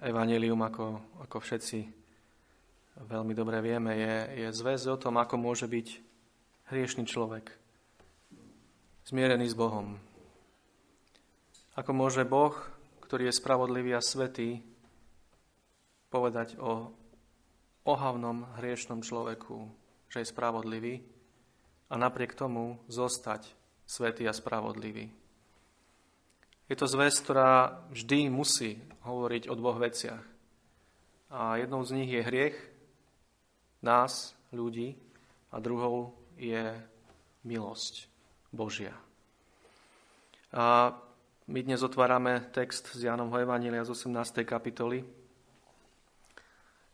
evanelium, ako, ako všetci veľmi dobre vieme, je, je zväz o tom, ako môže byť hriešný človek, zmierený s Bohom. Ako môže Boh, ktorý je spravodlivý a svetý, povedať o ohavnom hriešnom človeku, že je spravodlivý a napriek tomu zostať svetý a spravodlivý. Je to zväz, ktorá vždy musí hovoriť o dvoch veciach. A jednou z nich je hriech nás, ľudí, a druhou je milosť Božia. A my dnes otvárame text z Jánovho Evanília z 18. kapitoly,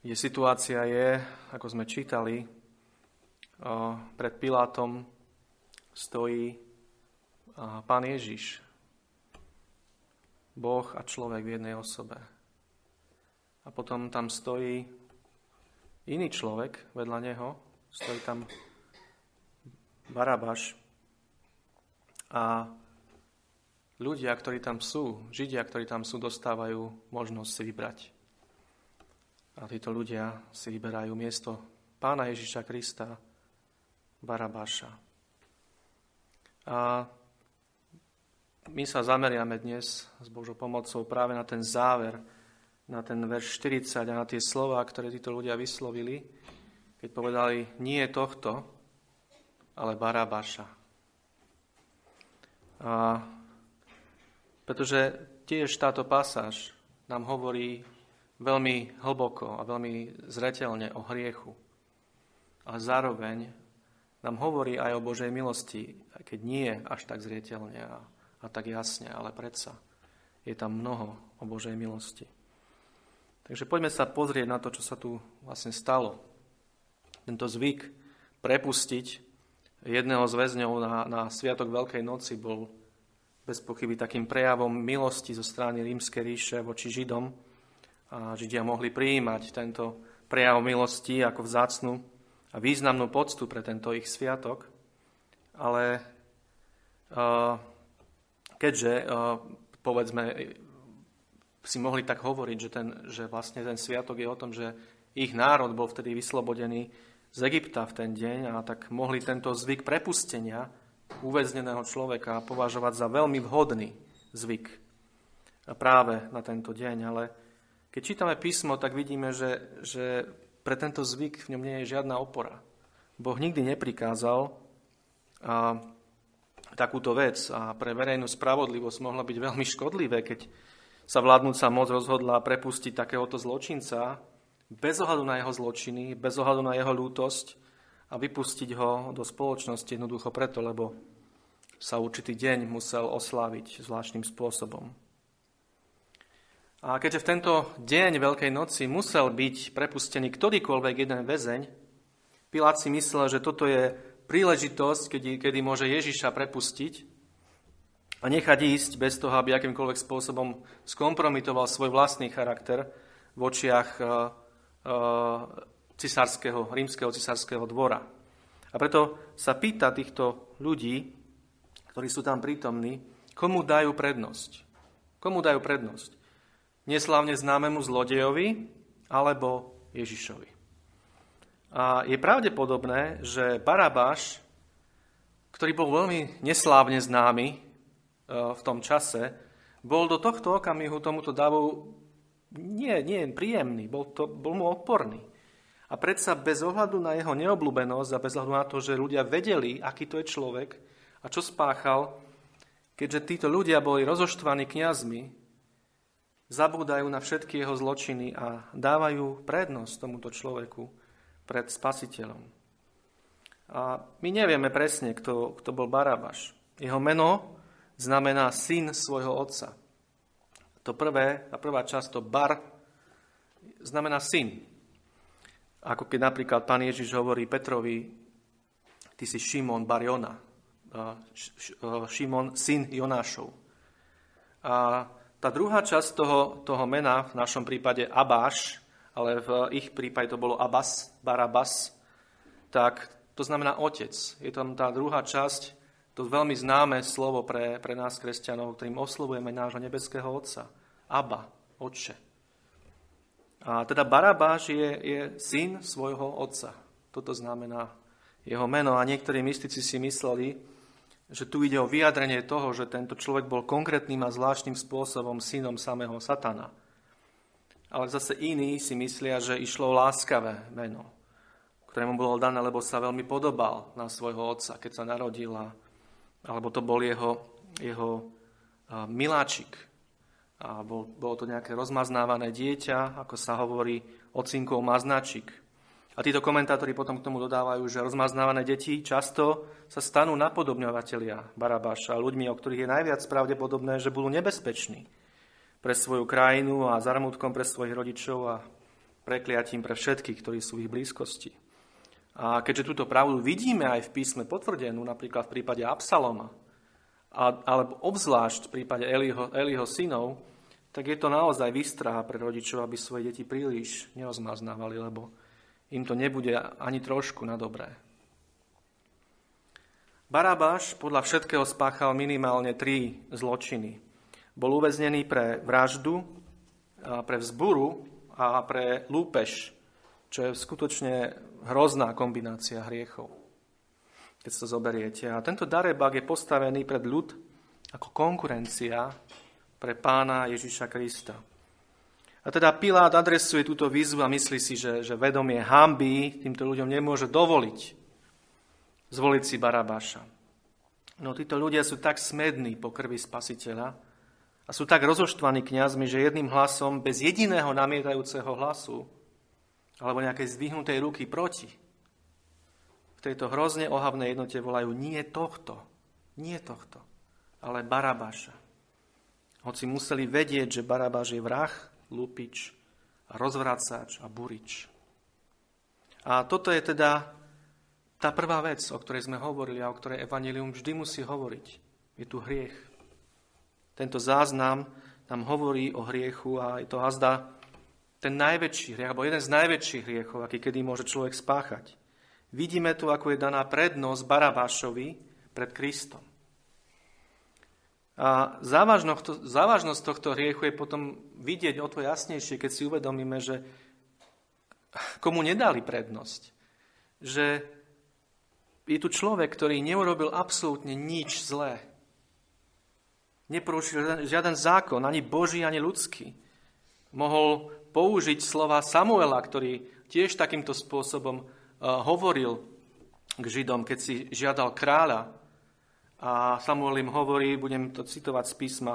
kde situácia je, ako sme čítali, pred Pilátom stojí Pán Ježiš, Boh a človek v jednej osobe. A potom tam stojí iný človek vedľa neho, stojí tam Barabaš a ľudia, ktorí tam sú, Židia, ktorí tam sú, dostávajú možnosť si vybrať. A títo ľudia si vyberajú miesto pána Ježiša Krista, Barabáša. A my sa zameriame dnes s Božou pomocou práve na ten záver, na ten verš 40 a na tie slova, ktoré títo ľudia vyslovili, keď povedali, nie tohto, ale Barabáša. A pretože tiež táto pasáž nám hovorí veľmi hlboko a veľmi zretelne o hriechu. A zároveň nám hovorí aj o Božej milosti, aj keď nie až tak zretelne a a tak jasne, ale predsa je tam mnoho o Božej milosti. Takže poďme sa pozrieť na to, čo sa tu vlastne stalo. Tento zvyk prepustiť jedného z väzňov na, na Sviatok Veľkej noci bol bez pochyby takým prejavom milosti zo strany rímskej ríše voči Židom. A Židia mohli prijímať tento prejav milosti ako vzácnu a významnú poctu pre tento ich sviatok. Ale uh, keďže, eh, povedzme, si mohli tak hovoriť, že, ten, že vlastne ten sviatok je o tom, že ich národ bol vtedy vyslobodený z Egypta v ten deň a tak mohli tento zvyk prepustenia uväzneného človeka považovať za veľmi vhodný zvyk práve na tento deň. Ale keď čítame písmo, tak vidíme, že, že pre tento zvyk v ňom nie je žiadna opora. Boh nikdy neprikázal a takúto vec a pre verejnú spravodlivosť mohlo byť veľmi škodlivé, keď sa vládnúca moc rozhodla prepustiť takéhoto zločinca bez ohľadu na jeho zločiny, bez ohľadu na jeho lútosť a vypustiť ho do spoločnosti jednoducho preto, lebo sa určitý deň musel osláviť zvláštnym spôsobom. A keďže v tento deň Veľkej noci musel byť prepustený ktorýkoľvek jeden väzeň, Pilát si myslel, že toto je príležitosť, kedy, kedy môže Ježiša prepustiť a nechať ísť bez toho, aby akýmkoľvek spôsobom skompromitoval svoj vlastný charakter v očiach uh, uh, cisárskeho, rímskeho cisárskeho dvora. A preto sa pýta týchto ľudí, ktorí sú tam prítomní, komu dajú prednosť. Komu dajú prednosť? Neslávne známemu zlodejovi alebo Ježišovi. A je pravdepodobné, že Barabáš, ktorý bol veľmi neslávne známy e, v tom čase, bol do tohto okamihu tomuto davu nie, nie príjemný, bol, to, bol mu odporný. A predsa bez ohľadu na jeho neobľúbenosť a bez ohľadu na to, že ľudia vedeli, aký to je človek a čo spáchal, keďže títo ľudia boli rozoštvaní kňazmi, zabúdajú na všetky jeho zločiny a dávajú prednosť tomuto človeku pred spasiteľom. A my nevieme presne, kto, kto bol Barabaš. Jeho meno znamená syn svojho otca. To prvé, tá prvá časť, to bar, znamená syn. Ako keď napríklad pán Ježiš hovorí Petrovi, ty si Šimon Barjona, Šimon, syn Jonášov. A tá druhá časť toho, toho mena, v našom prípade Abáš, ale v ich prípade to bolo Abbas, Barabas, tak to znamená otec. Je tam tá druhá časť, to veľmi známe slovo pre, pre nás, kresťanov, ktorým oslovujeme nášho nebeského Otca. Abba, Otče. A teda Barabáš je, je syn svojho otca. Toto znamená jeho meno. A niektorí mystici si mysleli, že tu ide o vyjadrenie toho, že tento človek bol konkrétnym a zvláštnym spôsobom synom samého Satana. Ale zase iní si myslia, že išlo o láskavé meno, ktorému bolo dané, lebo sa veľmi podobal na svojho otca, keď sa narodil. Alebo to bol jeho, jeho miláčik. A bol, bolo to nejaké rozmaznávané dieťa, ako sa hovorí, ocinkov maznačik. A títo komentátori potom k tomu dodávajú, že rozmaznávané deti často sa stanú napodobňovateľia Barabáša, ľuďmi, o ktorých je najviac pravdepodobné, že budú nebezpeční pre svoju krajinu a zarmutkom pre svojich rodičov a prekliatím pre všetkých, ktorí sú v ich blízkosti. A keďže túto pravdu vidíme aj v písme potvrdenú, napríklad v prípade Absaloma, alebo obzvlášť v prípade Eliho, Eliho synov, tak je to naozaj výstraha pre rodičov, aby svoje deti príliš nerozmaznávali, lebo im to nebude ani trošku na dobré. Barabáš podľa všetkého spáchal minimálne tri zločiny. Bol uväznený pre vraždu, pre vzburu a pre lúpež, čo je skutočne hrozná kombinácia hriechov, keď sa zoberiete. A tento darebak je postavený pred ľud ako konkurencia pre pána Ježiša Krista. A teda Pilát adresuje túto výzvu a myslí si, že, že vedomie hamby týmto ľuďom nemôže dovoliť zvoliť si Barabáša. No títo ľudia sú tak smední po krvi spasiteľa a sú tak rozoštvaní kňazmi, že jedným hlasom, bez jediného namietajúceho hlasu alebo nejakej zdvihnutej ruky proti, v tejto hrozne ohavnej jednote volajú nie tohto, nie tohto, ale Barabáša. Hoci museli vedieť, že Barabáš je vrah, lupič, rozvracač a burič. A toto je teda tá prvá vec, o ktorej sme hovorili a o ktorej Evangelium vždy musí hovoriť. Je tu hriech. Tento záznam nám hovorí o hriechu a je to hazda ten najväčší hriech, alebo jeden z najväčších hriechov, aký kedy môže človek spáchať. Vidíme tu, ako je daná prednosť Barabášovi pred Kristom. A závažnosť tohto hriechu je potom vidieť o to jasnejšie, keď si uvedomíme, že komu nedali prednosť. Že je tu človek, ktorý neurobil absolútne nič zlé. Neporušil žiaden zákon, ani Boží, ani ľudský. Mohol použiť slova Samuela, ktorý tiež takýmto spôsobom hovoril k Židom, keď si žiadal kráľa a Samuel im hovorí, budem to citovať z písma,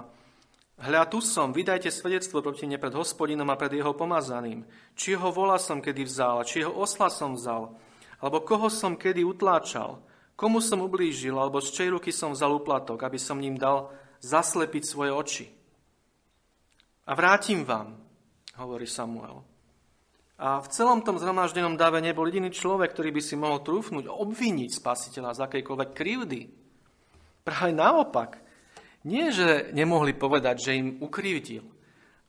Hľa, tu som, vydajte svedectvo proti mne pred hospodinom a pred jeho pomazaným. Či ho vola som kedy vzal, či jeho osla som vzal, alebo koho som kedy utláčal, komu som ublížil, alebo z čej ruky som vzal uplatok, aby som ním dal zaslepiť svoje oči. A vrátim vám, hovorí Samuel. A v celom tom zhromaždenom dáve nebol jediný človek, ktorý by si mohol trúfnuť, obviniť spasiteľa z akejkoľvek krivdy. Práve naopak. Nie, že nemohli povedať, že im ukrivdil,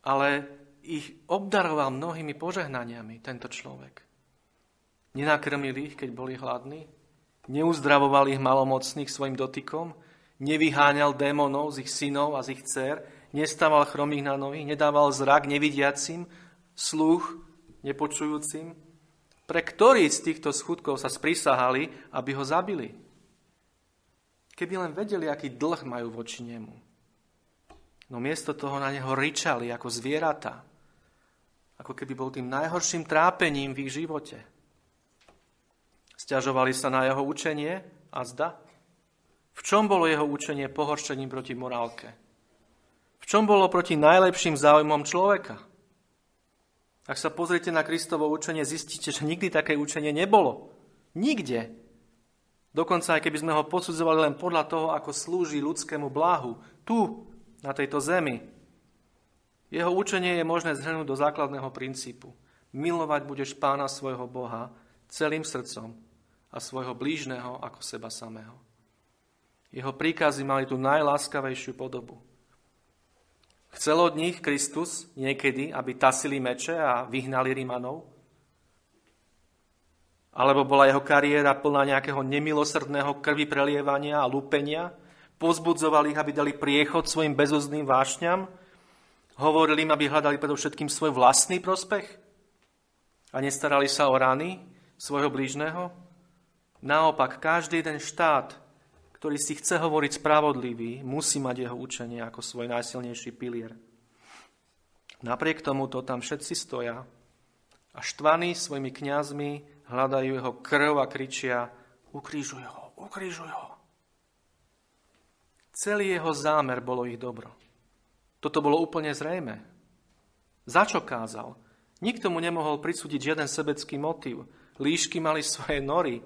ale ich obdaroval mnohými požehnaniami tento človek. Nenakrmil ich, keď boli hladní, neuzdravoval ich malomocných svojim dotykom, nevyháňal démonov z ich synov a z ich dcer, nestával chromých na nohy, nedával zrak nevidiacim, sluch nepočujúcim, pre ktorý z týchto skutkov sa sprisahali, aby ho zabili. Keby len vedeli, aký dlh majú voči nemu. No miesto toho na neho ričali ako zvieratá. Ako keby bol tým najhorším trápením v ich živote. Sťažovali sa na jeho učenie a zda. V čom bolo jeho učenie pohoršením proti morálke? V čom bolo proti najlepším záujmom človeka? Ak sa pozriete na Kristovo učenie, zistíte, že nikdy také učenie nebolo. Nikde. Dokonca aj keby sme ho posudzovali len podľa toho, ako slúži ľudskému blahu, tu, na tejto zemi. Jeho učenie je možné zhrnúť do základného princípu. Milovať budeš pána svojho Boha celým srdcom a svojho blížneho ako seba samého. Jeho príkazy mali tú najláskavejšiu podobu. Chcel od nich Kristus niekedy, aby tasili meče a vyhnali Rímanov? Alebo bola jeho kariéra plná nejakého nemilosrdného krvi prelievania a lúpenia? Pozbudzoval ich, aby dali priechod svojim bezozným vášňam? Hovorili im, aby hľadali predovšetkým svoj vlastný prospech? a nestarali sa o rany svojho blížneho? Naopak, každý jeden štát, ktorý si chce hovoriť spravodlivý, musí mať jeho učenie ako svoj najsilnejší pilier. Napriek tomu to tam všetci stoja a štvaní svojimi kňazmi hľadajú jeho krv a kričia ukrížuj ho, ukrížuj ho. Celý jeho zámer bolo ich dobro. Toto bolo úplne zrejme. Za čo kázal? Nikto mu nemohol prisúdiť žiaden sebecký motiv. Líšky mali svoje nory,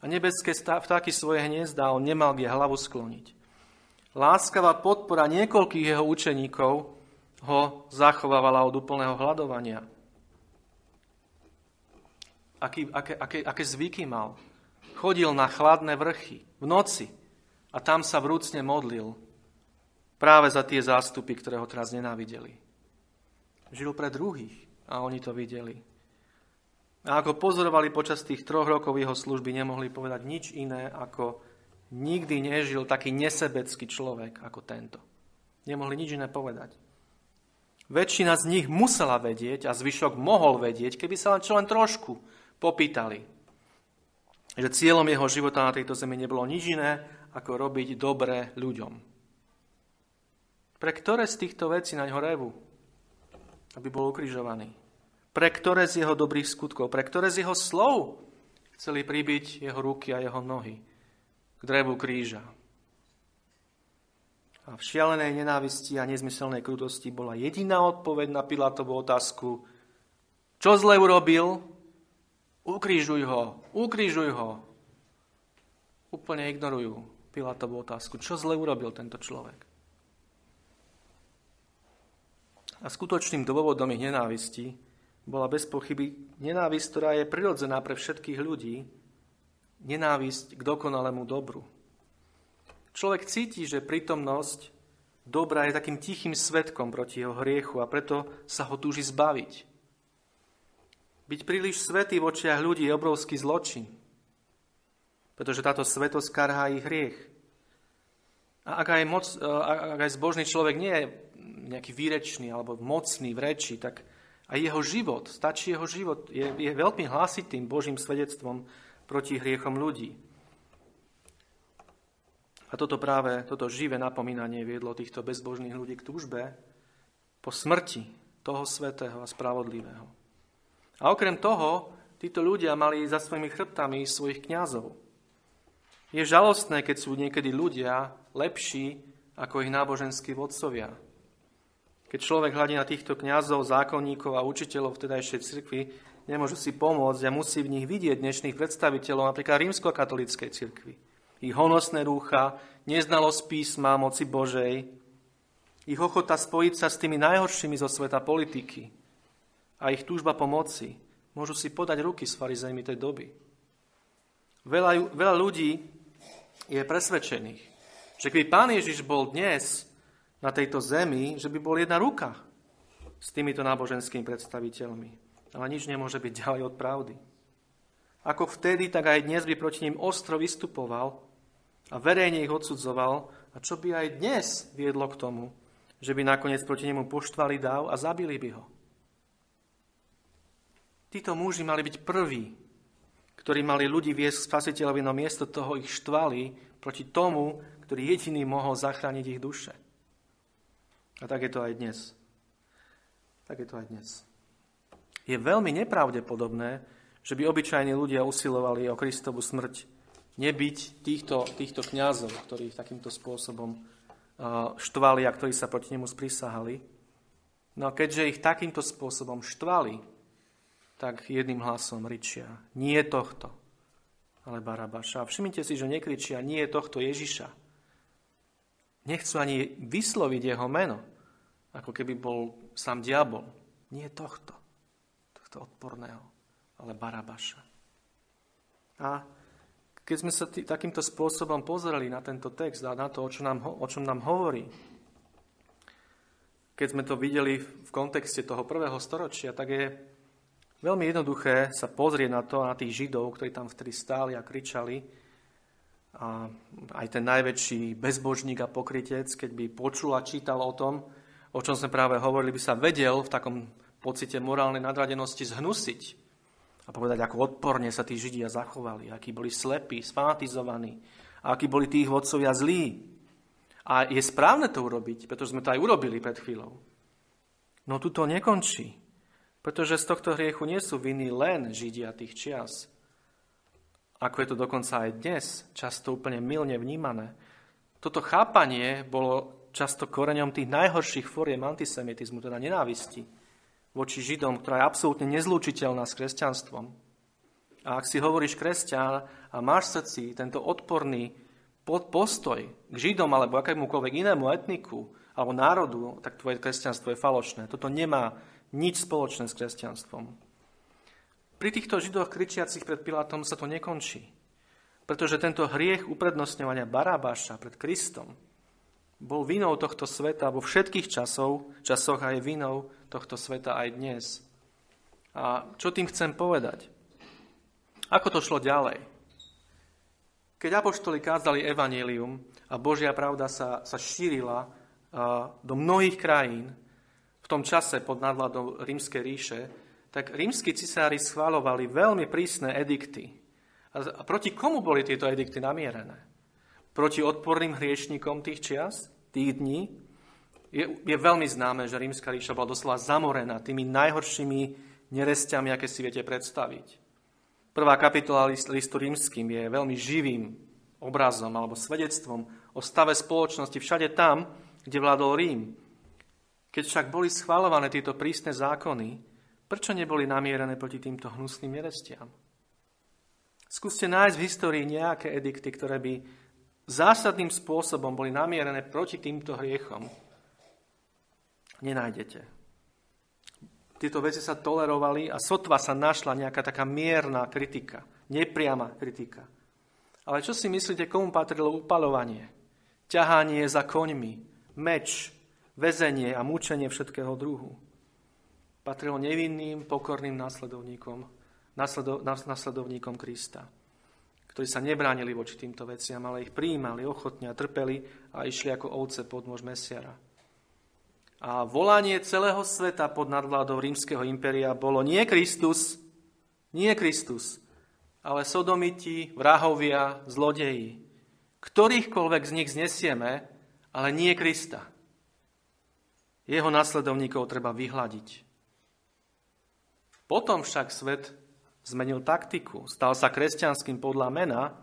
a nebeské vtáky svoje hniezda, on nemal kde hlavu skloniť. Láskavá podpora niekoľkých jeho učeníkov ho zachovávala od úplného hľadovania. Aký, aké, aké, aké zvyky mal? Chodil na chladné vrchy v noci a tam sa vrúcne modlil práve za tie zástupy, ktoré ho teraz nenávideli. Žil pre druhých a oni to videli. A ako pozorovali počas tých troch rokov jeho služby, nemohli povedať nič iné, ako nikdy nežil taký nesebecký človek ako tento. Nemohli nič iné povedať. Väčšina z nich musela vedieť a zvyšok mohol vedieť, keby sa len čo len trošku popýtali. Že cieľom jeho života na tejto zemi nebolo nič iné, ako robiť dobre ľuďom. Pre ktoré z týchto vecí na ňo revu? Aby bol ukrižovaný. Pre ktoré z jeho dobrých skutkov, pre ktoré z jeho slov chceli pribiť jeho ruky a jeho nohy k drevu kríža. A v šialenej nenávisti a nezmyselnej krutosti bola jediná odpoveď na Pilátovú otázku, čo zle urobil? Ukrížuj ho, ukrížuj ho. Úplne ignorujú Pilátovú otázku, čo zle urobil tento človek. A skutočným dôvodom ich nenávisti bola bez pochyby nenávisť, ktorá je prirodzená pre všetkých ľudí, nenávisť k dokonalému dobru. Človek cíti, že prítomnosť dobra je takým tichým svetkom proti jeho hriechu a preto sa ho túži zbaviť. Byť príliš svetý v očiach ľudí je obrovský zločin, pretože táto svetosť karhá ich hriech. A ak aj, moc, ak aj zbožný človek nie je nejaký výrečný alebo mocný v reči, tak a jeho život, stačí jeho život, je, je veľmi hlasitým Božím svedectvom proti hriechom ľudí. A toto práve, toto živé napomínanie viedlo týchto bezbožných ľudí k túžbe po smrti toho svetého a spravodlivého. A okrem toho, títo ľudia mali za svojimi chrbtami svojich kňazov. Je žalostné, keď sú niekedy ľudia lepší ako ich náboženskí vodcovia, keď človek hľadí na týchto kňazov, zákonníkov a učiteľov vtedajšej cirkvi, nemôžu si pomôcť a musí v nich vidieť dnešných predstaviteľov napríklad rímskokatolíckej cirkvi. Ich honosné rúcha, neznalosť písma, moci Božej, ich ochota spojiť sa s tými najhoršími zo sveta politiky a ich túžba pomoci, môžu si podať ruky s farizejmi tej doby. Veľa, veľa ľudí je presvedčených, že keby Pán Ježiš bol dnes na tejto zemi, že by bol jedna ruka s týmito náboženskými predstaviteľmi. Ale nič nemôže byť ďalej od pravdy. Ako vtedy, tak aj dnes by proti ním ostro vystupoval a verejne ich odsudzoval. A čo by aj dnes viedlo k tomu, že by nakoniec proti nemu poštvali dáv a zabili by ho. Títo muži mali byť prví, ktorí mali ľudí viesť k spasiteľovi, no miesto toho ich štvali proti tomu, ktorý jediný mohol zachrániť ich duše. A tak je to aj dnes. Tak je to aj dnes. Je veľmi nepravdepodobné, že by obyčajní ľudia usilovali o Kristovu smrť nebyť týchto, týchto kňazov, ktorí takýmto spôsobom štvali a ktorí sa proti nemu sprisahali. No a keďže ich takýmto spôsobom štvali, tak jedným hlasom ričia, nie tohto, ale Barabaša. A všimnite si, že nekričia, nie tohto Ježiša. Nechcú ani vysloviť jeho meno ako keby bol sám diabol. Nie tohto, tohto odporného, ale Barabaša. A keď sme sa tý, takýmto spôsobom pozreli na tento text a na to, o, čo nám, o čom nám hovorí, keď sme to videli v kontexte toho prvého storočia, tak je veľmi jednoduché sa pozrieť na to, na tých Židov, ktorí tam vtedy stáli a kričali. A aj ten najväčší bezbožník a pokrytec, keď by počul a čítal o tom, o čom sme práve hovorili, by sa vedel v takom pocite morálnej nadradenosti zhnusiť A povedať, ako odporne sa tí Židia zachovali, akí boli slepí, sfanatizovaní, akí boli tí ich vodcovia zlí. A je správne to urobiť, pretože sme to aj urobili pred chvíľou. No tu to nekončí, pretože z tohto hriechu nie sú viny len Židia tých čias, ako je to dokonca aj dnes, často úplne milne vnímané. Toto chápanie bolo často koreňom tých najhorších fóriem antisemitizmu, teda nenávisti voči Židom, ktorá je absolútne nezlúčiteľná s kresťanstvom. A ak si hovoríš kresťan a máš srdci tento odporný postoj k Židom alebo akémukoľvek inému etniku alebo národu, tak tvoje kresťanstvo je falošné. Toto nemá nič spoločné s kresťanstvom. Pri týchto židoch kričiacich pred Pilátom sa to nekončí. Pretože tento hriech uprednostňovania Barabáša pred Kristom bol vinou tohto sveta vo všetkých časov, časoch a je vinou tohto sveta aj dnes. A čo tým chcem povedať? Ako to šlo ďalej? Keď apoštoli kázali evanílium a Božia pravda sa, sa šírila do mnohých krajín, v tom čase pod nadvládou rímskej ríše, tak rímsky cisári schválovali veľmi prísne edikty. A proti komu boli tieto edikty namierené? Proti odporným hriešnikom tých čias, tých dní? Je, je veľmi známe, že rímska ríša bola doslova zamorená tými najhoršími nerestiami, aké si viete predstaviť. Prvá kapitola listu rímským je veľmi živým obrazom alebo svedectvom o stave spoločnosti všade tam, kde vládol Rím. Keď však boli schvalované tieto prísne zákony, Prečo neboli namierené proti týmto hnusným nerestiam? Skúste nájsť v histórii nejaké edikty, ktoré by zásadným spôsobom boli namierené proti týmto hriechom. Nenájdete. Tieto veci sa tolerovali a sotva sa našla nejaká taká mierna kritika, nepriama kritika. Ale čo si myslíte, komu patrilo upalovanie? Ťahanie za koňmi, meč, väzenie a mučenie všetkého druhu patrilo nevinným, pokorným následovníkom, následo, následovníkom Krista, ktorí sa nebránili voči týmto veciam, ale ich prijímali ochotne a trpeli a išli ako ovce pod môž Mesiara. A volanie celého sveta pod nadvládou rímskeho impéria bolo nie Kristus, nie Kristus, ale sodomiti, vrahovia, zlodeji. Ktorýchkoľvek z nich znesieme, ale nie Krista. Jeho následovníkov treba vyhľadiť. Potom však svet zmenil taktiku, stal sa kresťanským podľa mena,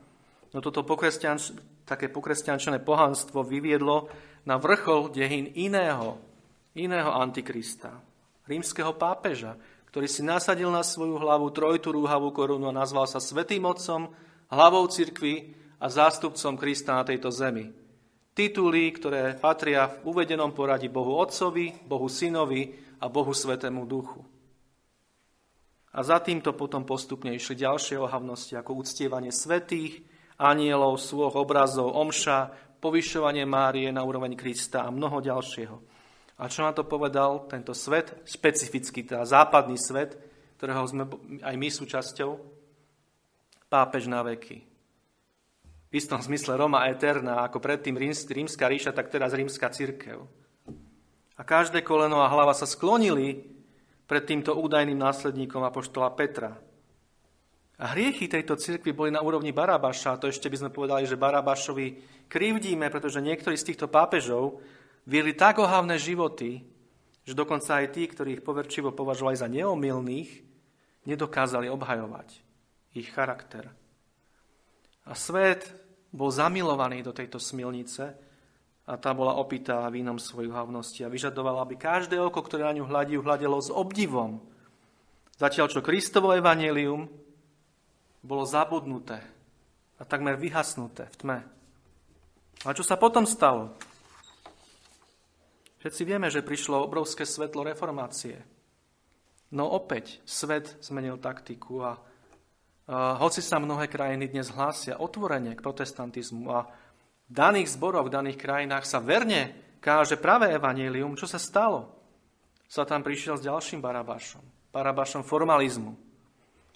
no toto pokresťanč, také pokresťančené pohanstvo vyviedlo na vrchol dejín iného, iného antikrista, rímskeho pápeža, ktorý si nasadil na svoju hlavu trojtú rúhavú korunu a nazval sa Svetým Otcom, hlavou cirkvy a zástupcom Krista na tejto zemi. Tituly, ktoré patria v uvedenom poradí Bohu Otcovi, Bohu Synovi a Bohu Svetému Duchu. A za týmto potom postupne išli ďalšie ohavnosti, ako uctievanie svetých, anielov, svoch obrazov, omša, povyšovanie Márie na úroveň Krista a mnoho ďalšieho. A čo na to povedal tento svet, specifický, teda západný svet, ktorého sme aj my súčasťou? Pápež na veky. V istom zmysle Roma eterna, ako predtým rímska ríša, tak teraz rímska církev. A každé koleno a hlava sa sklonili pred týmto údajným následníkom apoštola Petra. A hriechy tejto cirkvi boli na úrovni Barabáša, a to ešte by sme povedali, že Barabášovi krivdíme, pretože niektorí z týchto pápežov vieli tak ohavné životy, že dokonca aj tí, ktorí ich poverčivo považovali za neomilných, nedokázali obhajovať ich charakter. A svet bol zamilovaný do tejto smilnice, a tá bola opitá vínom svojich hlavnosti a vyžadovala, aby každé oko, ktoré na ňu hľadí, hľadelo s obdivom. Zatiaľ, čo Kristovo evanelium bolo zabudnuté a takmer vyhasnuté v tme. A čo sa potom stalo? Všetci vieme, že prišlo obrovské svetlo reformácie. No opäť svet zmenil taktiku a, a hoci sa mnohé krajiny dnes hlásia otvorene k protestantizmu a daných zboroch, v daných krajinách sa verne káže práve evanílium, čo sa stalo? Satan prišiel s ďalším barabášom. Barabášom formalizmu.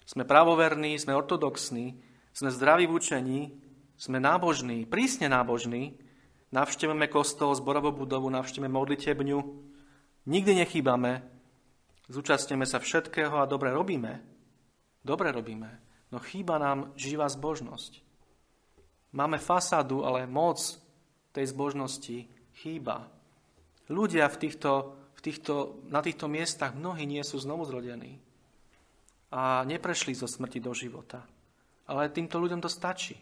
Sme pravoverní, sme ortodoxní, sme zdraví v učení, sme nábožní, prísne nábožní, navštevujeme kostol, zborovú budovu, navštevujeme modlitebňu, nikdy nechýbame, zúčastneme sa všetkého a dobre robíme. Dobre robíme, no chýba nám živá zbožnosť. Máme fasádu, ale moc tej zbožnosti chýba. Ľudia v týchto, v týchto, na týchto miestach mnohí nie sú znovu zrodení a neprešli zo smrti do života. Ale týmto ľuďom to stačí.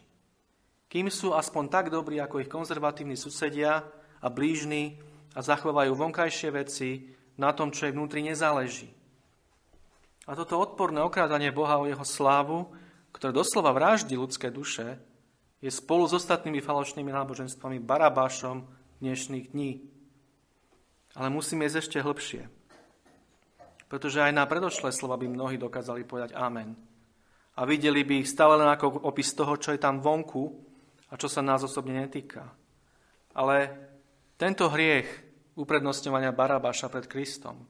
Kým sú aspoň tak dobrí ako ich konzervatívni susedia a blížni a zachovajú vonkajšie veci, na tom, čo je vnútri, nezáleží. A toto odporné okrádanie Boha o jeho slávu, ktoré doslova vraždí ľudské duše, je spolu s ostatnými falošnými náboženstvami barabášom dnešných dní. Ale musíme ísť ešte hlbšie. Pretože aj na predošlé slova by mnohí dokázali povedať Amen. A videli by ich stále len ako opis toho, čo je tam vonku, a čo sa nás osobne netýka. Ale tento hriech uprednostňovania Barabáša pred Kristom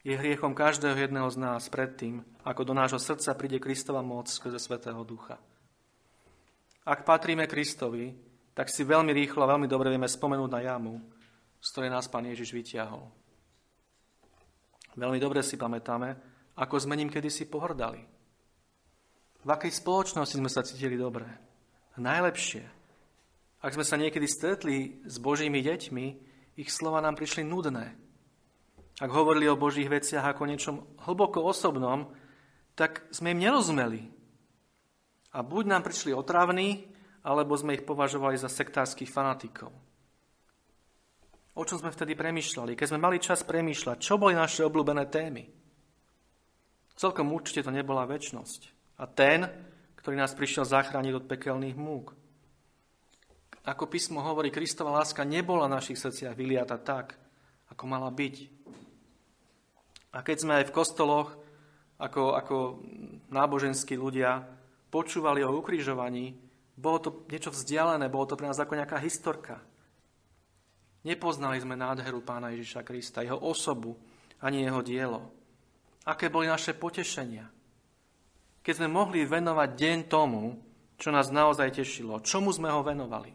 je hriechom každého jedného z nás predtým, ako do nášho srdca príde Kristova moc skrze Svetého Ducha. Ak patríme Kristovi, tak si veľmi rýchlo a veľmi dobre vieme spomenúť na jamu, z ktorej nás Pán Ježiš vyťahol. Veľmi dobre si pamätáme, ako sme ním kedysi pohrdali. V akej spoločnosti sme sa cítili dobre najlepšie. Ak sme sa niekedy stretli s Božími deťmi, ich slova nám prišli nudné. Ak hovorili o Božích veciach ako niečom hlboko osobnom, tak sme im nerozumeli. A buď nám prišli otravní, alebo sme ich považovali za sektárskych fanatikov. O čom sme vtedy premýšľali? Keď sme mali čas premýšľať, čo boli naše obľúbené témy? Celkom určite to nebola väčnosť. A ten, ktorý nás prišiel zachrániť od pekelných múk. Ako písmo hovorí, Kristova láska nebola v našich srdciach vyliata tak, ako mala byť. A keď sme aj v kostoloch, ako, ako náboženskí ľudia, počúvali o ukrižovaní, bolo to niečo vzdialené, bolo to pre nás ako nejaká historka. Nepoznali sme nádheru pána Ježiša Krista, jeho osobu, ani jeho dielo. Aké boli naše potešenia keď sme mohli venovať deň tomu, čo nás naozaj tešilo. Čomu sme ho venovali?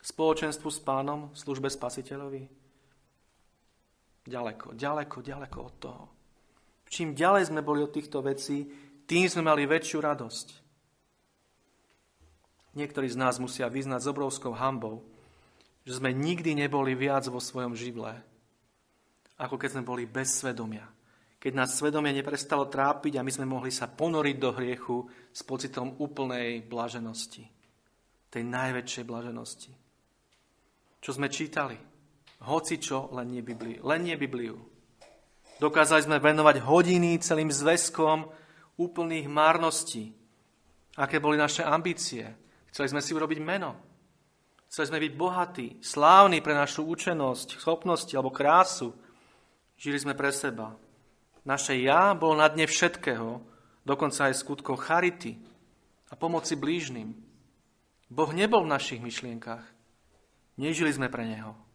Spoločenstvu s pánom, službe spasiteľovi? Ďaleko, ďaleko, ďaleko od toho. Čím ďalej sme boli od týchto vecí, tým sme mali väčšiu radosť. Niektorí z nás musia vyznať s obrovskou hambou, že sme nikdy neboli viac vo svojom živle, ako keď sme boli bez svedomia keď nás svedomie neprestalo trápiť a my sme mohli sa ponoriť do hriechu s pocitom úplnej blaženosti. Tej najväčšej blaženosti. Čo sme čítali? Hoci čo, len nie Bibliu. Len nie Bibliu. Dokázali sme venovať hodiny celým zväzkom úplných márností. Aké boli naše ambície? Chceli sme si urobiť meno. Chceli sme byť bohatí, slávni pre našu účenosť, schopnosti alebo krásu. Žili sme pre seba. Naše ja bolo na dne všetkého, dokonca aj skutkov charity a pomoci blížnym. Boh nebol v našich myšlienkach. Nežili sme pre Neho.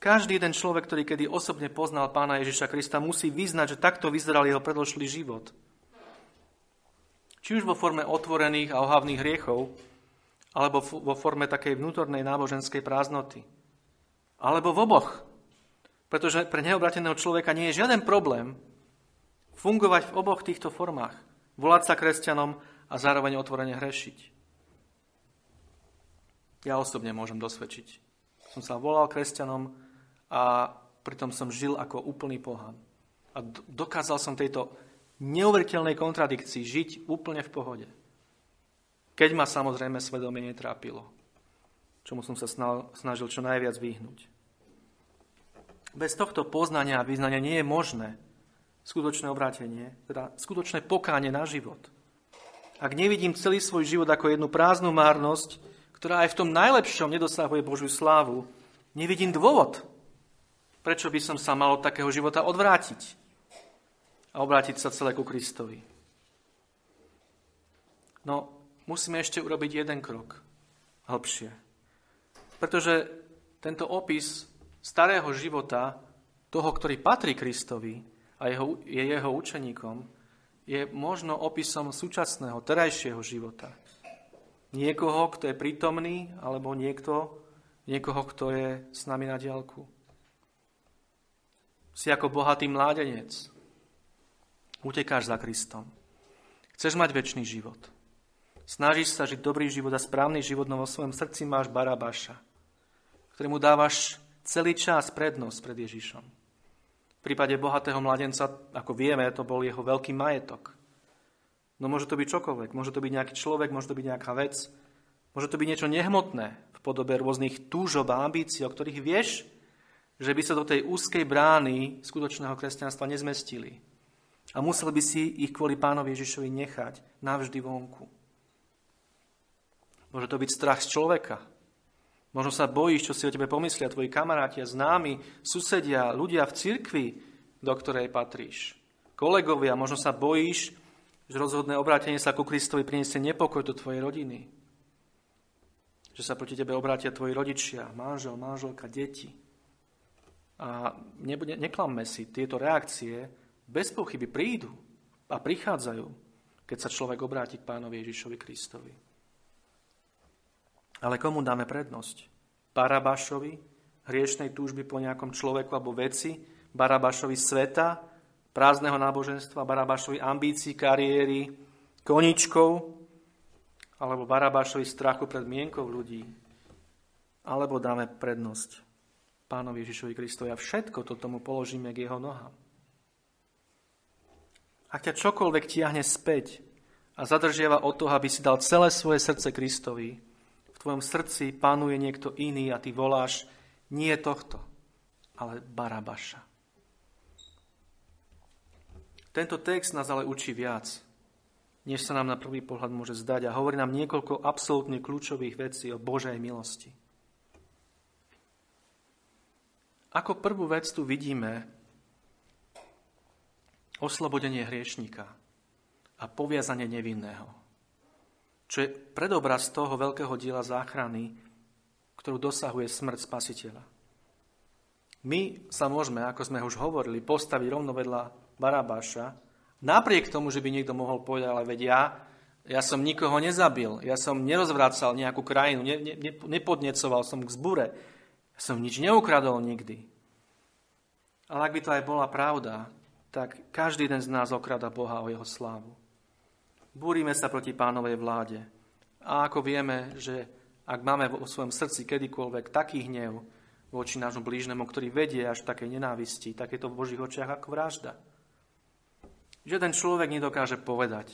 Každý jeden človek, ktorý kedy osobne poznal pána Ježiša Krista, musí vyznať, že takto vyzeral jeho predložlý život. Či už vo forme otvorených a ohavných hriechov, alebo vo forme takej vnútornej náboženskej prázdnoty. Alebo v oboch. Pretože pre neobrateného človeka nie je žiaden problém fungovať v oboch týchto formách. Volať sa kresťanom a zároveň otvorene hrešiť. Ja osobne môžem dosvedčiť. Som sa volal kresťanom a pritom som žil ako úplný pohan. A dokázal som tejto neuveriteľnej kontradikcii žiť úplne v pohode. Keď ma samozrejme svedomie netrápilo, čomu som sa snažil čo najviac vyhnúť. Bez tohto poznania a vyznania nie je možné skutočné obrátenie, teda skutočné pokánie na život. Ak nevidím celý svoj život ako jednu prázdnu márnosť, ktorá aj v tom najlepšom nedosahuje Božiu slávu, nevidím dôvod, prečo by som sa mal od takého života odvrátiť a obrátiť sa celé ku Kristovi. No, musíme ešte urobiť jeden krok hĺbšie. Pretože tento opis starého života toho, ktorý patrí Kristovi a jeho, je jeho učeníkom, je možno opisom súčasného, terajšieho života. Niekoho, kto je prítomný, alebo niekto, niekoho, kto je s nami na diálku. Si ako bohatý mládenec, Utekáš za Kristom. Chceš mať väčší život. Snažíš sa žiť dobrý život a správny život, no vo svojom srdci máš Barabáša, ktorému dávaš celý čas prednosť pred Ježišom. V prípade bohatého mladenca, ako vieme, to bol jeho veľký majetok. No môže to byť čokoľvek. Môže to byť nejaký človek, môže to byť nejaká vec. Môže to byť niečo nehmotné v podobe rôznych túžob a ambícií, o ktorých vieš, že by sa do tej úzkej brány skutočného kresťanstva nezmestili. A musel by si ich kvôli pánovi Ježišovi nechať navždy vonku. Môže to byť strach z človeka. Možno sa bojíš, čo si o tebe pomyslia tvoji kamaráti a známi, susedia, ľudia v cirkvi, do ktorej patríš. Kolegovia, možno sa bojíš, že rozhodné obrátenie sa ku Kristovi priniesie nepokoj do tvojej rodiny. Že sa proti tebe obrátia tvoji rodičia, manžel, manželka, deti. A nebude, neklamme si, tieto reakcie bez pochyby prídu a prichádzajú, keď sa človek obráti k pánovi Ježišovi Kristovi. Ale komu dáme prednosť? Barabášovi, hriešnej túžby po nejakom človeku alebo veci, Barabášovi sveta, prázdneho náboženstva, Barabášovi ambícií, kariéry, koničkov, alebo Barabášovi strachu pred mienkou ľudí, alebo dáme prednosť pánovi Ježišovi Kristovi a všetko to tomu položíme k jeho nohám. Ak ťa čokoľvek tiahne späť a zadržiava od toho, aby si dal celé svoje srdce Kristovi, v tvojom srdci panuje niekto iný a ty voláš nie tohto, ale Barabaša. Tento text nás ale učí viac, než sa nám na prvý pohľad môže zdať a hovorí nám niekoľko absolútne kľúčových vecí o Božej milosti. Ako prvú vec tu vidíme oslobodenie hriešníka a poviazanie nevinného. Čo je predobraz toho veľkého diela záchrany, ktorú dosahuje smrť spasiteľa. My sa môžeme, ako sme už hovorili, postaviť rovno vedľa Barabáša, napriek tomu, že by niekto mohol povedať, ale veď ja, ja som nikoho nezabil, ja som nerozvracal nejakú krajinu, ne, ne, nepodnecoval som k zbure, som nič neukradol nikdy. Ale ak by to aj bola pravda, tak každý jeden z nás okrada Boha o jeho slávu. Búrime sa proti pánovej vláde. A ako vieme, že ak máme vo svojom srdci kedykoľvek taký hnev voči nášmu blížnemu, ktorý vedie až také nenávisti, tak je to v Božích očiach ako vražda. Žiaden človek nedokáže povedať,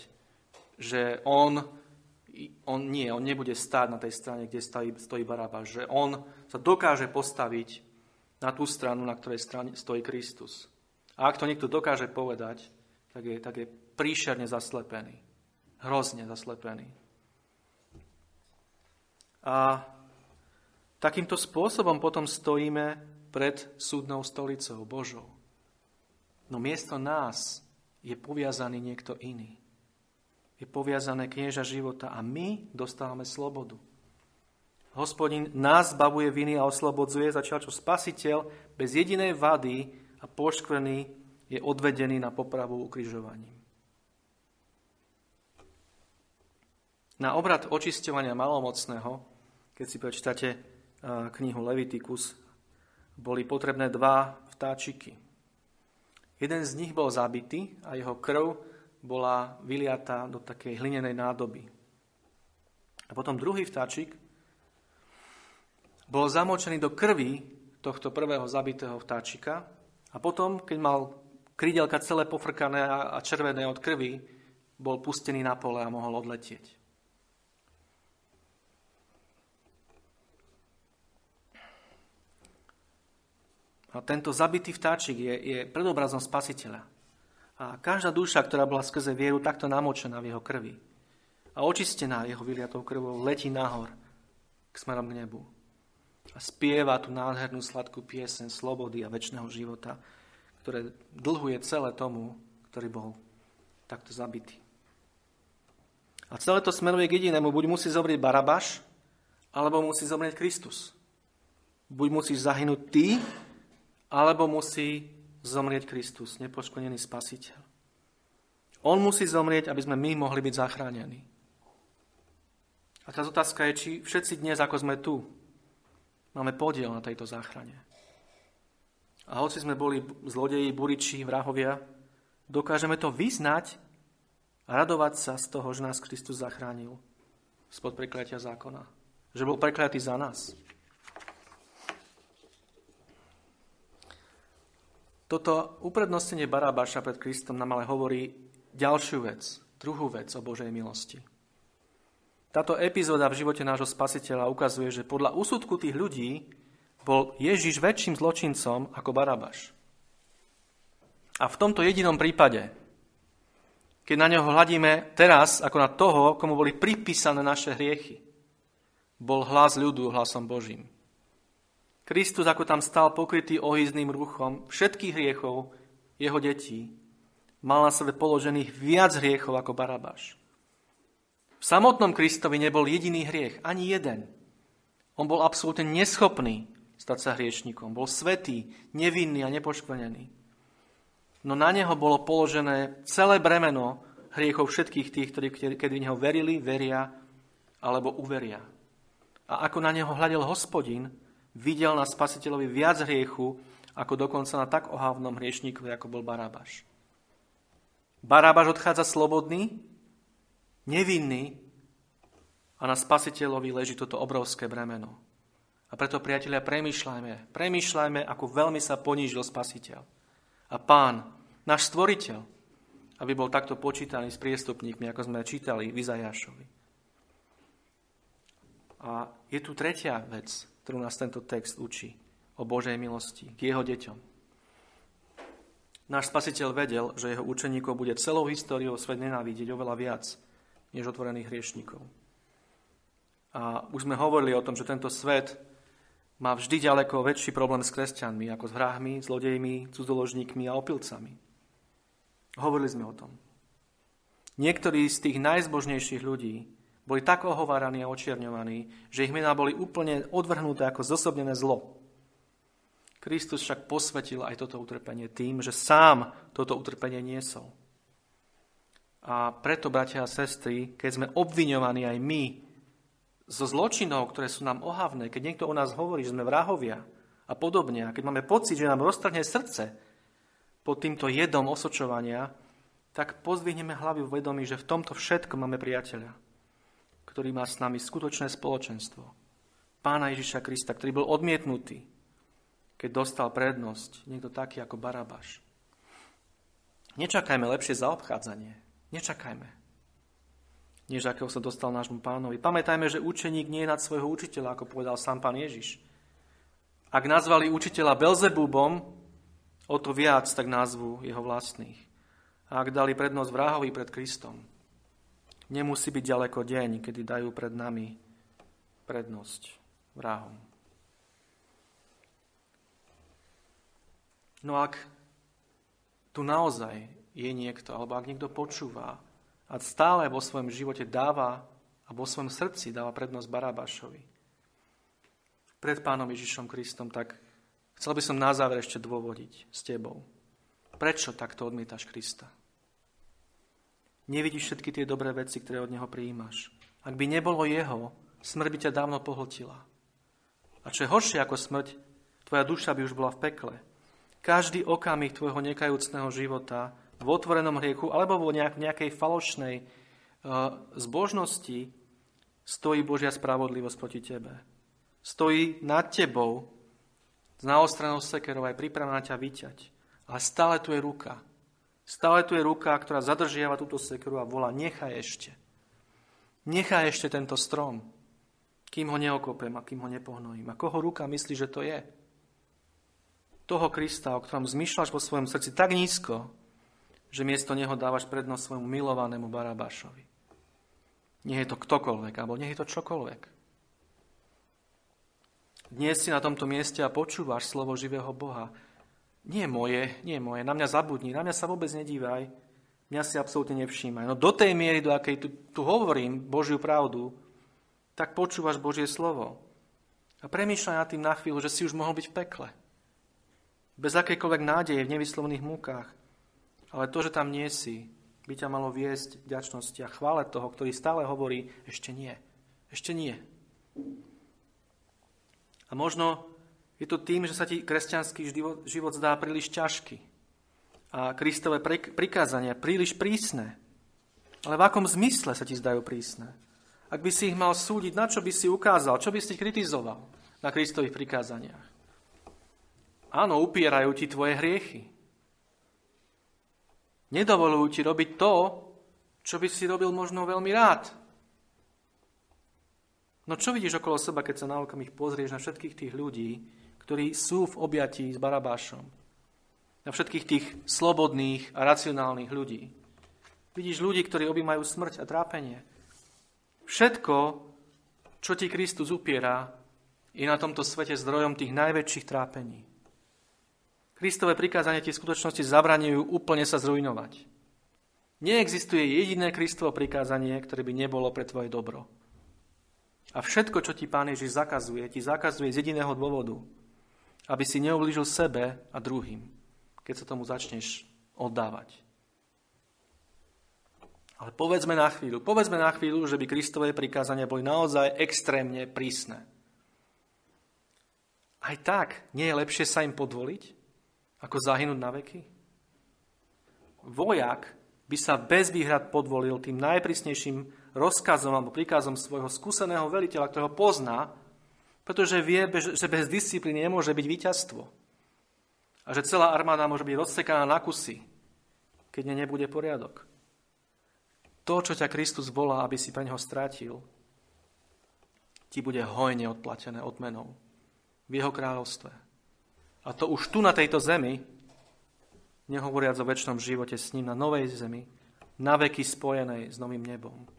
že on on nie, on nebude stáť na tej strane, kde stojí, stojí Baraba, že on sa dokáže postaviť na tú stranu, na ktorej strane stojí Kristus. A ak to niekto dokáže povedať, tak je, tak je príšerne zaslepený. Hrozne zaslepený. A takýmto spôsobom potom stojíme pred súdnou stolicou Božou. No miesto nás je poviazaný niekto iný je poviazané knieža života a my dostávame slobodu. Hospodin nás zbavuje viny a oslobodzuje, začal čo spasiteľ bez jedinej vady a poškvrný je odvedený na popravu ukrižovaním. Na obrad očisťovania malomocného, keď si prečítate eh, knihu Levitikus, boli potrebné dva vtáčiky. Jeden z nich bol zabitý a jeho krv bola vyliatá do takej hlinenej nádoby. A potom druhý vtáčik bol zamočený do krvi tohto prvého zabitého vtáčika a potom, keď mal krídelka celé pofrkané a červené od krvi, bol pustený na pole a mohol odletieť. A tento zabitý vtáčik je, je predobrazom spasiteľa. A každá duša, ktorá bola skrze vieru takto namočená v jeho krvi a očistená jeho vyliatou krvou, letí nahor k smerom k nebu. A spieva tú nádhernú sladkú piesen slobody a väčšného života, ktoré dlhuje celé tomu, ktorý bol takto zabitý. A celé to smeruje k jedinému. Buď musí zomrieť Barabaš, alebo musí zomrieť Kristus. Buď musíš zahynúť ty, alebo musí zomrieť Kristus, nepoškodený spasiteľ. On musí zomrieť, aby sme my mohli byť zachránení. A tá otázka je, či všetci dnes, ako sme tu, máme podiel na tejto záchrane. A hoci sme boli zlodeji, buriči, vrahovia, dokážeme to vyznať a radovať sa z toho, že nás Kristus zachránil spod prekliatia zákona. Že bol prekliatý za nás. Toto uprednostnenie Barabáša pred Kristom nám ale hovorí ďalšiu vec, druhú vec o Božej milosti. Táto epizóda v živote nášho spasiteľa ukazuje, že podľa úsudku tých ľudí bol Ježiš väčším zločincom ako Barabáš. A v tomto jedinom prípade, keď na neho hľadíme teraz ako na toho, komu boli pripísané naše hriechy, bol hlas ľudu hlasom Božím. Kristus, ako tam stal pokrytý ohyzným ruchom všetkých hriechov jeho detí, mal na sebe položených viac hriechov ako Barabáš. V samotnom Kristovi nebol jediný hriech, ani jeden. On bol absolútne neschopný stať sa hriešnikom. Bol svetý, nevinný a nepoškvrnený. No na neho bolo položené celé bremeno hriechov všetkých tých, ktorí kedy v neho verili, veria alebo uveria. A ako na neho hľadel hospodin, videl na spasiteľovi viac hriechu, ako dokonca na tak ohávnom hriešníkovi, ako bol Barábaš. Barábaš odchádza slobodný, nevinný a na spasiteľovi leží toto obrovské bremeno. A preto, priatelia, premýšľajme, premýšľajme, ako veľmi sa ponížil spasiteľ. A pán, náš stvoriteľ, aby bol takto počítaný s priestupníkmi, ako sme čítali v. A je tu tretia vec, ktorú nás tento text učí o Božej milosti k jeho deťom. Náš spasiteľ vedel, že jeho učeníkov bude celou históriou svet nenávidieť oveľa viac, než otvorených hriešníkov. A už sme hovorili o tom, že tento svet má vždy ďaleko väčší problém s kresťanmi, ako s vrahmi, zlodejmi, cudzoložníkmi a opilcami. Hovorili sme o tom. Niektorí z tých najzbožnejších ľudí boli tak ohováraní a očierňovaní, že ich mená boli úplne odvrhnuté ako zosobnené zlo. Kristus však posvetil aj toto utrpenie tým, že sám toto utrpenie niesol. A preto, bratia a sestry, keď sme obviňovaní aj my zo zločinov, ktoré sú nám ohavné, keď niekto o nás hovorí, že sme vrahovia a podobne, a keď máme pocit, že nám roztrhne srdce pod týmto jedom osočovania, tak pozvihneme hlavy v vedomí, že v tomto všetko máme priateľa ktorý má s nami skutočné spoločenstvo. Pána Ježiša Krista, ktorý bol odmietnutý, keď dostal prednosť niekto taký ako Barabáš. Nečakajme lepšie zaobchádzanie. Nečakajme. Než akého sa dostal nášmu pánovi. Pamätajme, že učeník nie je nad svojho učiteľa, ako povedal sám pán Ježiš. Ak nazvali učiteľa Belzebúbom, o to viac tak názvu jeho vlastných. A ak dali prednosť vrahovi pred Kristom, Nemusí byť ďaleko deň, kedy dajú pred nami prednosť vrahom. No ak tu naozaj je niekto, alebo ak niekto počúva a stále vo svojom živote dáva a vo svojom srdci dáva prednosť Barabášovi pred Pánom Ježišom Kristom, tak chcel by som na záver ešte dôvodiť s tebou. Prečo takto odmietaš Krista? Nevidíš všetky tie dobré veci, ktoré od Neho prijímaš. Ak by nebolo Jeho, smrť by ťa dávno pohltila. A čo je horšie ako smrť, tvoja duša by už bola v pekle. Každý okamih tvojho nekajúcného života v otvorenom hriechu alebo vo nejakej falošnej uh, zbožnosti stojí Božia spravodlivosť proti tebe. Stojí nad tebou s naostrenou sekerou aj pripravená ťa vyťať. Ale stále tu je ruka, Stále tu je ruka, ktorá zadržiava túto sekeru a volá, nechaj ešte. Nechaj ešte tento strom, kým ho neokopem a kým ho nepohnojím. A koho ruka myslí, že to je? Toho Krista, o ktorom zmyšľaš vo svojom srdci tak nízko, že miesto neho dávaš prednosť svojmu milovanému Barabášovi. Nie je to ktokoľvek, alebo nie je to čokoľvek. Dnes si na tomto mieste a počúvaš slovo živého Boha nie moje, nie moje, na mňa zabudni, na mňa sa vôbec nedívaj, mňa si absolútne nevšímaj. No do tej miery, do akej tu, tu hovorím Božiu pravdu, tak počúvaš Božie slovo. A premýšľaj nad tým na chvíľu, že si už mohol byť v pekle. Bez akejkoľvek nádeje v nevyslovných múkach. Ale to, že tam nie si, by ťa malo viesť vďačnosti a chvále toho, ktorý stále hovorí, ešte nie, ešte nie. A možno je to tým, že sa ti kresťanský život, zdá príliš ťažký. a Kristové prikázania príliš prísne. Ale v akom zmysle sa ti zdajú prísne? Ak by si ich mal súdiť, na čo by si ukázal, čo by si kritizoval na Kristových prikázaniach? Áno, upierajú ti tvoje hriechy. Nedovolujú ti robiť to, čo by si robil možno veľmi rád. No čo vidíš okolo seba, keď sa na okamih pozrieš na všetkých tých ľudí, ktorí sú v objatí s Barabášom? Na všetkých tých slobodných a racionálnych ľudí. Vidíš ľudí, ktorí objímajú smrť a trápenie. Všetko, čo ti Kristus upiera, je na tomto svete zdrojom tých najväčších trápení. Kristové prikázanie ti v skutočnosti zabraňujú úplne sa zrujnovať. Neexistuje jediné Kristovo prikázanie, ktoré by nebolo pre tvoje dobro. A všetko, čo ti Pán Ježiš zakazuje, ti zakazuje z jediného dôvodu, aby si neublížil sebe a druhým, keď sa tomu začneš oddávať. Ale povedzme na chvíľu, povedzme na chvíľu, že by Kristové prikázania boli naozaj extrémne prísne. Aj tak nie je lepšie sa im podvoliť, ako zahynúť na veky? Vojak by sa bez výhrad podvolil tým najprísnejším rozkazom alebo príkazom svojho skúseného veliteľa, ktorého pozná, pretože vie, že bez disciplíny nemôže byť víťazstvo. A že celá armáda môže byť rozsekaná na kusy, keď ne nebude poriadok. To, čo ťa Kristus volá, aby si pre neho strátil, ti bude hojne odplatené odmenou v jeho kráľovstve. A to už tu na tejto zemi, nehovoriac o väčšnom živote s ním na novej zemi, na veky spojenej s novým nebom.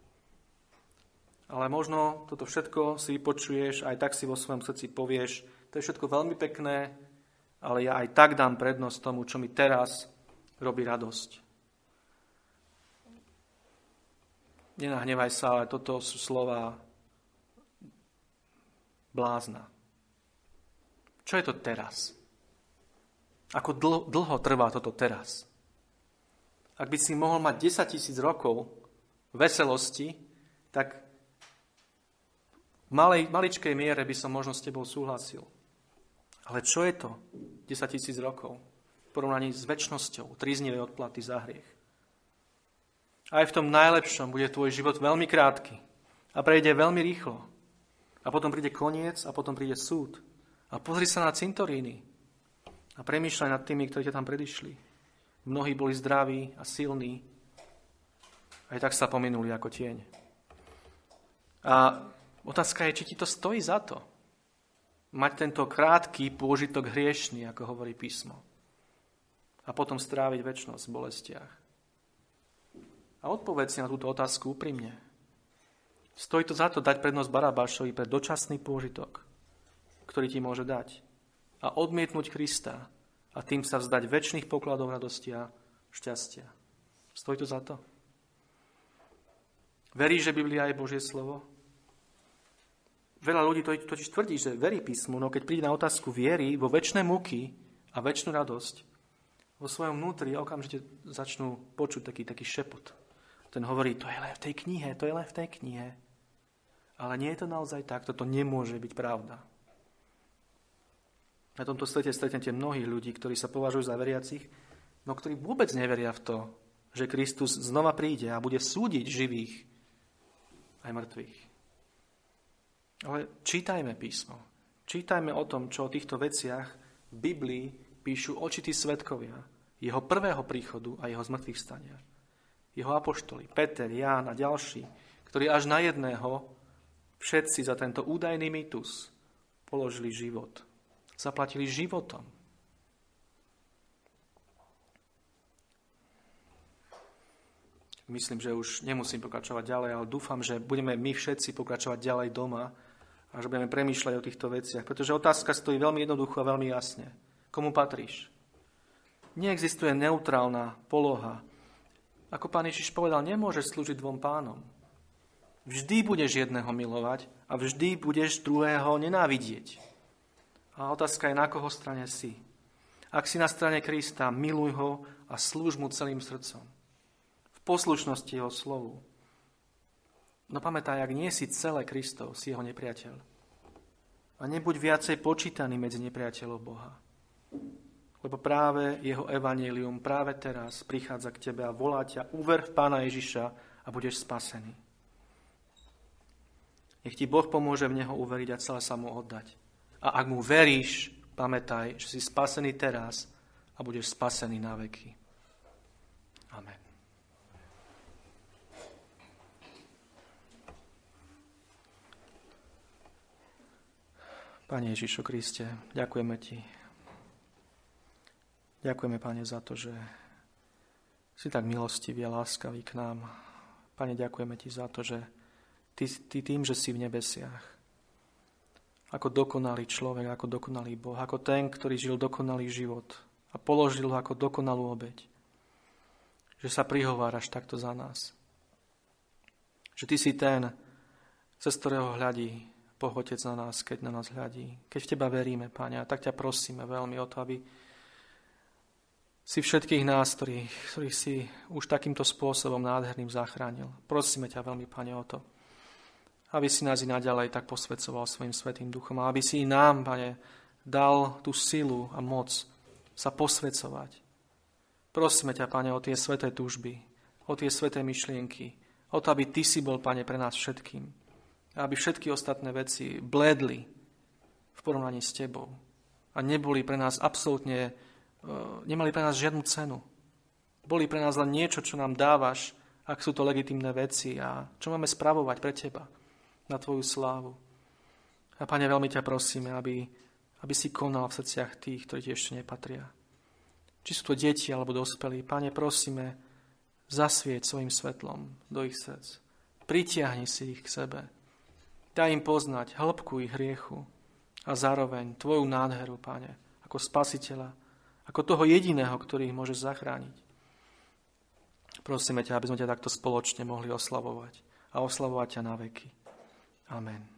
Ale možno toto všetko si vypočuješ, aj tak si vo svojom srdci povieš, to je všetko veľmi pekné, ale ja aj tak dám prednosť tomu, čo mi teraz robí radosť. Nenahnevaj sa, ale toto sú slova blázna. Čo je to teraz? Ako dlho, dlho trvá toto teraz? Ak by si mohol mať 10 tisíc rokov veselosti, tak v malej, maličkej miere by som možno s tebou súhlasil. Ale čo je to 10 tisíc rokov v porovnaní s väčšnosťou tríznivej odplaty za hriech? Aj v tom najlepšom bude tvoj život veľmi krátky a prejde veľmi rýchlo. A potom príde koniec a potom príde súd. A pozri sa na cintoríny, a premýšľaj nad tými, ktorí ťa tam predišli. Mnohí boli zdraví a silní, aj tak sa pominuli ako tieň. A otázka je, či ti to stojí za to. Mať tento krátky pôžitok hriešný, ako hovorí písmo. A potom stráviť väčšnosť v bolestiach. A odpoveď si na túto otázku úprimne. Stojí to za to dať prednosť Barabášovi pre dočasný pôžitok, ktorý ti môže dať a odmietnúť Krista a tým sa vzdať väčšných pokladov radosti a šťastia. Stojí to za to? Verí, že Biblia je Božie slovo? Veľa ľudí to totiž tvrdí, že verí písmu, no keď príde na otázku viery vo väčšie muky a väčšinu radosť, vo svojom vnútri okamžite začnú počuť taký, taký šepot. Ten hovorí, to je len v tej knihe, to je len v tej knihe. Ale nie je to naozaj tak, toto nemôže byť pravda. Na tomto svete stretnete mnohých ľudí, ktorí sa považujú za veriacich, no ktorí vôbec neveria v to, že Kristus znova príde a bude súdiť živých aj mŕtvych. Ale čítajme písmo. Čítajme o tom, čo o týchto veciach v Biblii píšu očití svetkovia jeho prvého príchodu a jeho zmrtvých stania. Jeho apoštoli, Peter, Ján a ďalší, ktorí až na jedného všetci za tento údajný mýtus položili život zaplatili životom. Myslím, že už nemusím pokračovať ďalej, ale dúfam, že budeme my všetci pokračovať ďalej doma a že budeme premýšľať o týchto veciach. Pretože otázka stojí veľmi jednoducho a veľmi jasne. Komu patríš? Neexistuje neutrálna poloha. Ako pán Ježiš povedal, nemôžeš slúžiť dvom pánom. Vždy budeš jedného milovať a vždy budeš druhého nenávidieť. A otázka je, na koho strane si. Ak si na strane Krista, miluj ho a slúž mu celým srdcom. V poslušnosti jeho slovu. No pamätaj, ak nie si celé Kristov, si jeho nepriateľ. A nebuď viacej počítaný medzi nepriateľov Boha. Lebo práve jeho evanílium práve teraz prichádza k tebe a volá ťa, uver v Pána Ježiša a budeš spasený. Nech ti Boh pomôže v Neho uveriť a celé sa mu oddať. A ak mu veríš, pamätaj, že si spasený teraz a budeš spasený na veky. Amen. Pane Ježišu Kriste, ďakujeme Ti. Ďakujeme, Pane, za to, že si tak milostivý a láskavý k nám. Pane, ďakujeme Ti za to, že Ty, ty tým, že si v nebesiach, ako dokonalý človek, ako dokonalý Boh, ako ten, ktorý žil dokonalý život a položil ho ako dokonalú obeď, že sa prihováraš takto za nás. Že Ty si ten, cez ktorého hľadí Boh Otec na nás, keď na nás hľadí. Keď v Teba veríme, Pane, tak ťa prosíme veľmi o to, aby si všetkých nás, ktorých, ktorých si už takýmto spôsobom nádherným zachránil. Prosíme ťa veľmi, Pane, o to, aby si nás i naďalej tak posvedcoval svojim svetým duchom a aby si i nám, Pane, dal tú silu a moc sa posvedcovať. Prosíme ťa, Pane, o tie sveté túžby, o tie sveté myšlienky, o to, aby Ty si bol, Pane, pre nás všetkým aby všetky ostatné veci bledli v porovnaní s Tebou a neboli pre nás absolútne, e, nemali pre nás žiadnu cenu. Boli pre nás len niečo, čo nám dávaš, ak sú to legitimné veci a čo máme spravovať pre Teba na Tvoju slávu. A Pane, veľmi ťa prosíme, aby, aby si konal v srdciach tých, ktorí ti ešte nepatria. Či sú to deti alebo dospelí, Pane, prosíme, zasvieť svojim svetlom do ich srdc. Pritiahni si ich k sebe Daj im poznať hĺbku ich hriechu a zároveň Tvoju nádheru, Pane, ako spasiteľa, ako toho jediného, ktorý ich môže zachrániť. Prosíme ťa, aby sme ťa takto spoločne mohli oslavovať a oslavovať ťa na veky. Amen.